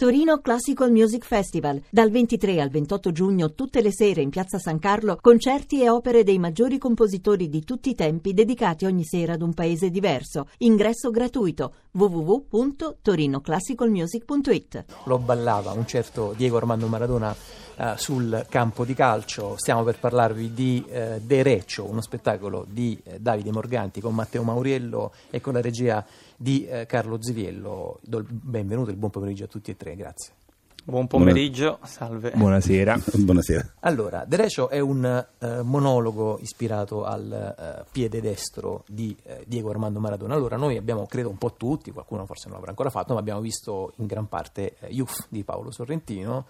Torino Classical Music Festival. Dal 23 al 28 giugno, tutte le sere in Piazza San Carlo, concerti e opere dei maggiori compositori di tutti i tempi dedicati ogni sera ad un paese diverso. Ingresso gratuito www.torinoclassicalmusic.it. Lo ballava un certo Diego Armando Maradona eh, sul campo di calcio. Stiamo per parlarvi di eh, De Reccio, uno spettacolo di eh, Davide Morganti con Matteo Mauriello e con la regia di eh, Carlo Ziviello. Do il benvenuto e il buon pomeriggio a tutti e tre, grazie. Buon pomeriggio, salve. Buonasera. Buonasera. Allora, De Recio è un eh, monologo ispirato al eh, piede destro di eh, Diego Armando Maradona. Allora, noi abbiamo, credo un po' tutti, qualcuno forse non l'avrà ancora fatto, ma abbiamo visto in gran parte eh, Youth di Paolo Sorrentino,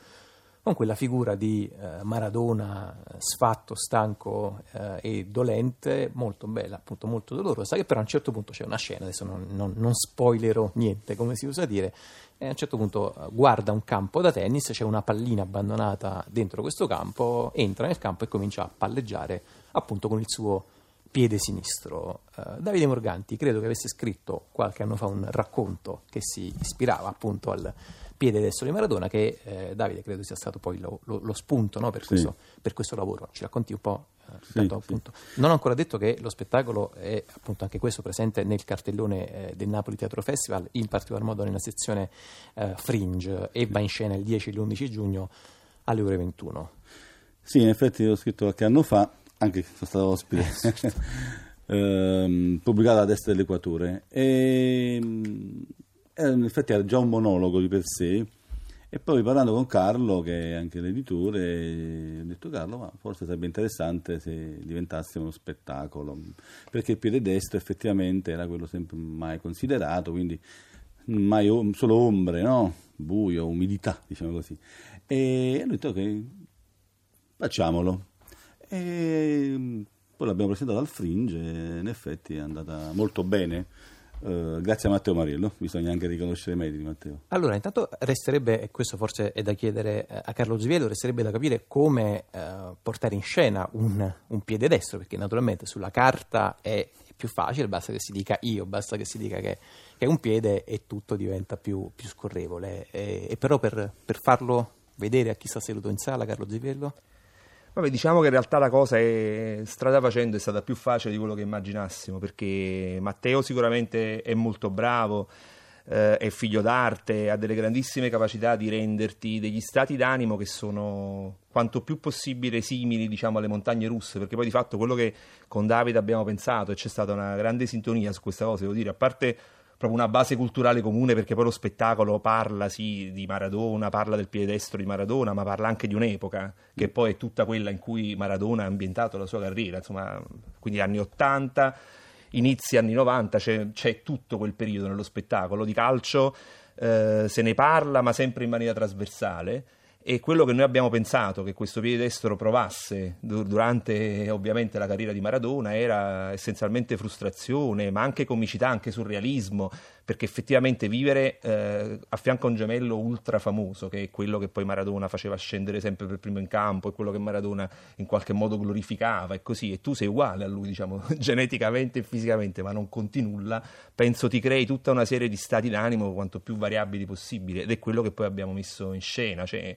con quella figura di eh, Maradona eh, sfatto, stanco eh, e dolente, molto bella, appunto molto dolorosa, che però a un certo punto c'è una scena, adesso non, non, non spoilerò niente, come si usa dire, e a un certo punto eh, guarda un campo da tennis, c'è una pallina abbandonata dentro questo campo, entra nel campo e comincia a palleggiare appunto con il suo piede sinistro. Uh, Davide Morganti credo che avesse scritto qualche anno fa un racconto che si ispirava appunto al piede destro di Maradona che eh, Davide credo sia stato poi lo, lo, lo spunto no, per, sì. questo, per, questo, lavoro. Ci racconti un po'? Eh, sì, tanto, appunto, sì. Non ho ancora detto che lo spettacolo è appunto anche questo presente nel cartellone eh, del Napoli Teatro Festival, in particolar modo nella sezione eh, Fringe e va in scena il 10 e l'11 giugno alle ore 21. Sì, in effetti l'ho scritto qualche anno fa, anche sono stato ospite, ehm, pubblicato a destra dell'Equatore. E era, in effetti era già un monologo di per sé. E poi parlando con Carlo, che è anche l'editore, ho detto Carlo, ma forse sarebbe interessante se diventasse uno spettacolo, perché il piede destro effettivamente era quello sempre mai considerato, quindi mai solo ombre, no? buio, umidità, diciamo così. E ho detto ok, facciamolo. E poi l'abbiamo presentato al Fringe e in effetti è andata molto bene. Uh, grazie a Matteo Mariello, bisogna anche riconoscere i meriti di Matteo. Allora, intanto resterebbe, e questo forse è da chiedere eh, a Carlo Ziviello, resterebbe da capire come uh, portare in scena un, un, piede destro, perché naturalmente sulla carta è più facile, basta che si dica io, basta che si dica che, che è un piede e tutto diventa più, più scorrevole. E, e però per, per farlo vedere a chi sta seduto in sala, Carlo Ziviello? Vabbè, diciamo che in realtà la cosa è strada facendo è stata più facile di quello che immaginassimo, perché Matteo sicuramente è molto bravo, eh, è figlio d'arte, ha delle grandissime capacità di renderti degli stati d'animo che sono quanto più possibile simili diciamo, alle montagne russe, perché poi di fatto quello che con Davide abbiamo pensato e c'è stata una grande sintonia su questa cosa, devo dire, a parte proprio una base culturale comune perché poi lo spettacolo parla sì di Maradona, parla del piede destro di Maradona, ma parla anche di un'epoca che poi è tutta quella in cui Maradona ha ambientato la sua carriera, insomma, quindi anni 80, inizi anni 90, c'è, c'è tutto quel periodo nello spettacolo di calcio, eh, se ne parla ma sempre in maniera trasversale e quello che noi abbiamo pensato che questo piede destro provasse durante ovviamente la carriera di Maradona era essenzialmente frustrazione, ma anche comicità, anche surrealismo, perché effettivamente vivere eh, a fianco a un gemello ultra famoso, che è quello che poi Maradona faceva scendere sempre per primo in campo, è quello che Maradona in qualche modo glorificava e così, e tu sei uguale a lui, diciamo, geneticamente e fisicamente, ma non conti nulla, penso ti crei tutta una serie di stati d'animo quanto più variabili possibile ed è quello che poi abbiamo messo in scena, cioè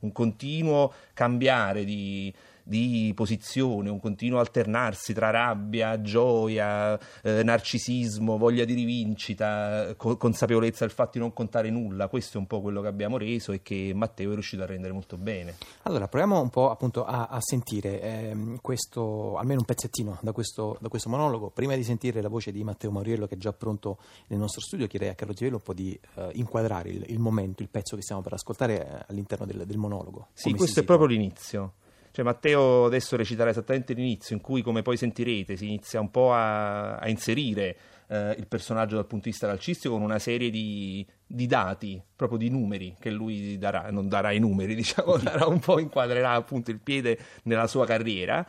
un continuo cambiare di, di posizione, un continuo alternarsi tra rabbia, gioia, eh, narcisismo, voglia di rivincita, co- consapevolezza del fatto di non contare nulla. Questo è un po' quello che abbiamo reso e che Matteo è riuscito a rendere molto bene. Allora, proviamo un po' appunto a, a sentire eh, questo, almeno un pezzettino da questo, da questo, monologo. Prima di sentire la voce di Matteo Mauriello che è già pronto nel nostro studio, chiederei a Carlo Zivello un po' di eh, inquadrare il, il, momento, il pezzo che stiamo per ascoltare eh, all'interno del, del monologo. Sì, Come questo è proprio l'inizio. Cioè, Matteo adesso reciterà esattamente l'inizio, in cui, come poi sentirete, si inizia un po' a, a inserire eh, il personaggio dal punto di vista calcistico con una serie di, di, dati, proprio di numeri che lui darà, non darà i numeri, diciamo, darà un po', inquadrerà appunto il piede nella sua carriera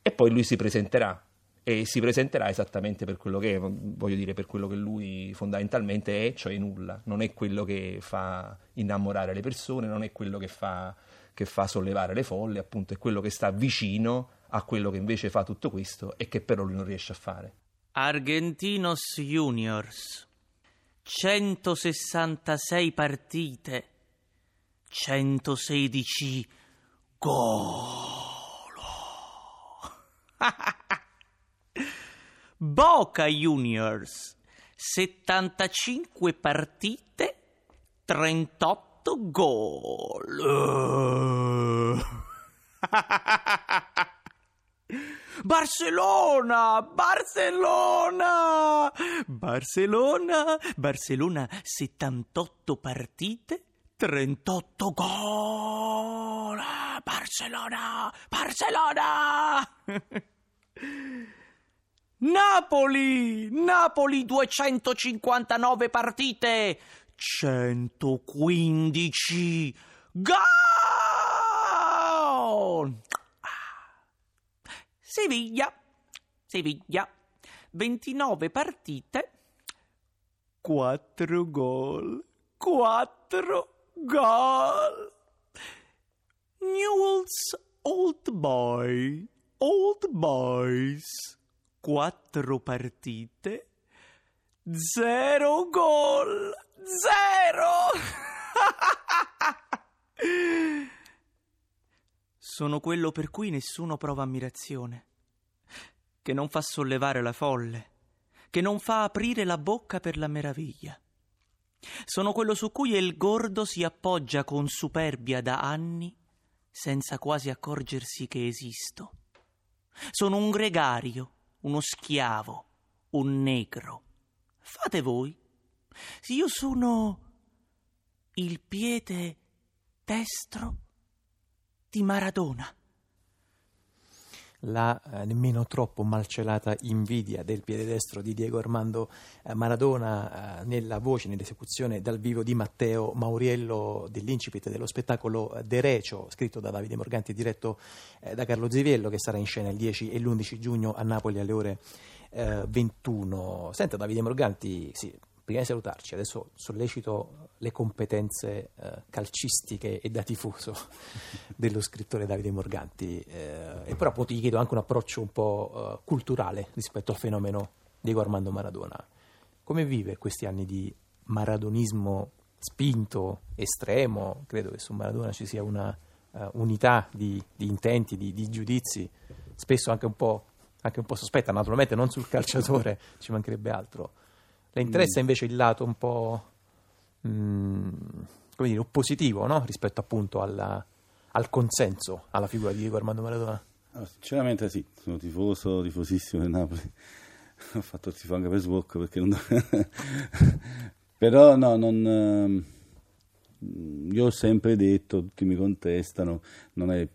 e poi lui si presenterà e si presenterà esattamente per quello che è, voglio dire, per quello che lui fondamentalmente è, cioè nulla, non è quello che fa innamorare le persone, non è quello che fa che fa sollevare le folle, appunto è quello che sta vicino a quello che invece fa tutto questo e che però lui non riesce a fare. Argentinos Juniors 166 partite, 116 gol. Boca Juniors 75 partite 38 gol. Barcellona, Barcellona, Barcellona, Barcellona 78 partite 38 gol. Barcellona, Barcellona. Napoli, Napoli 259 partite, 115 gol. Siviglia, Siviglia, 29 partite, 4 gol, 4 gol. Newell's Old Boy, Old Boys, 4 partite, 0 gol, 0. Sono quello per cui nessuno prova ammirazione, che non fa sollevare la folle, che non fa aprire la bocca per la meraviglia. Sono quello su cui il gordo si appoggia con superbia da anni, senza quasi accorgersi che esisto. Sono un gregario, uno schiavo, un negro. Fate voi. Io sono il piede destro di Maradona. La eh, nemmeno troppo malcelata invidia del piede destro di Diego Armando eh, Maradona eh, nella voce, nell'esecuzione dal vivo di Matteo Mauriello dell'incipit dello spettacolo De Recio, scritto da Davide Morganti e diretto eh, da Carlo Ziviello, che sarà in scena il 10 e l'11 giugno a Napoli alle ore 21. Eh, Senta Davide Morganti, sì, prima di salutarci, adesso sollecito le competenze eh, calcistiche e da tifoso dello scrittore Davide Morganti, eh, e però appunto gli chiedo anche un approccio un po' eh, culturale rispetto al fenomeno Diego Armando Maradona. Come vive questi anni di maradonismo spinto, estremo? Credo che su Maradona ci sia una uh, unità di, di intenti, di, di, giudizi, spesso anche un, anche un po' sospetta, naturalmente non sul calciatore, ci mancherebbe altro le interessa mm. invece il lato un po' mh, mm, come dire, oppositivo no? rispetto appunto alla, al consenso alla figura di Diego Armando Maradona? Ah, sinceramente sì, sono tifoso, tifosissimo del Napoli. Ho fatto il tifo anche per Swok perché non... Però no, non... Ehm, io ho sempre detto, tutti mi contestano, non è,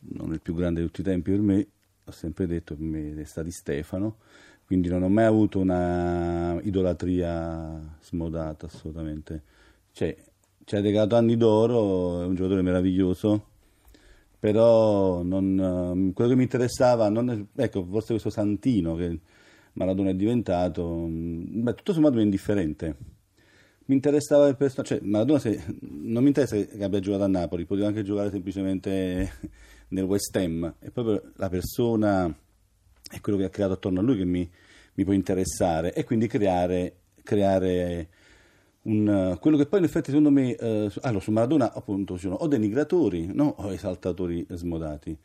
non è il più grande di tutti i tempi per me, ho sempre detto per me resta di Stefano quindi non ho mai avuto una idolatria smodata assolutamente. Cioè, ci ha regalato anni d'oro, è un giocatore meraviglioso, però non, quello che mi interessava, non, ecco, forse questo Santino che Maradona è diventato, beh, tutto sommato mi è indifferente. Mi interessava il personaggio, cioè Maradona se, non mi interessa che abbia giocato a Napoli, poteva anche giocare semplicemente nel West Ham, è proprio la persona è quello che ha creato attorno a lui che mi, mi può interessare e quindi creare, creare un, quello che poi in effetti secondo me eh, allora, su Maradona appunto ci sono o denigratori no? o esaltatori smodati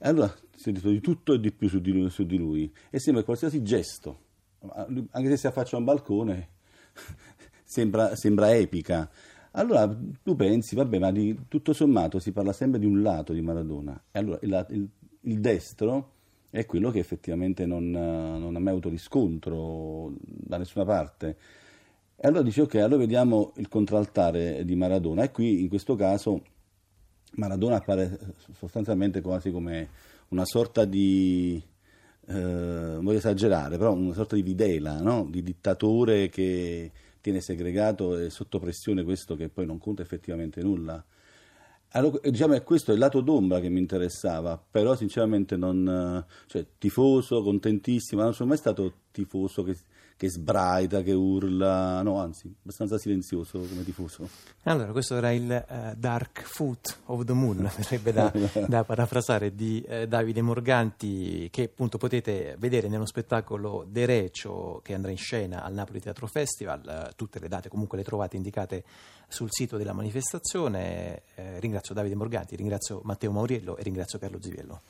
allora si è detto di tutto e di più su di lui, su di lui. e sembra che qualsiasi gesto anche se si affaccia a un balcone sembra, sembra epica allora tu pensi, vabbè, ma di, tutto sommato si parla sempre di un lato di Maradona. E allora il, il, il destro è quello che effettivamente non, non, ha mai avuto riscontro da nessuna parte. E allora dice ok, allora vediamo il contraltare di Maradona e qui in questo caso Maradona appare sostanzialmente quasi come una sorta di, eh, voglio esagerare, però una sorta di videla, no? di dittatore che tiene segregato e sotto pressione questo che poi non conta effettivamente nulla. Allora, diciamo è questo il lato d'ombra che mi interessava, però sinceramente non, cioè, tifoso, contentissimo, non sono mai stato tifoso che, che sbraita, che urla, no, anzi, abbastanza silenzioso come tifoso. Allora, questo era il uh, Dark Foot of the Moon, sarebbe da, da parafrasare, di uh, Davide Morganti, che appunto potete vedere nello spettacolo De Recio che andrà in scena al Napoli Teatro Festival. Uh, tutte le date comunque le trovate indicate sul sito della manifestazione. ringrazio Davide Morganti, ringrazio Matteo Mauriello e ringrazio Carlo Ziviello.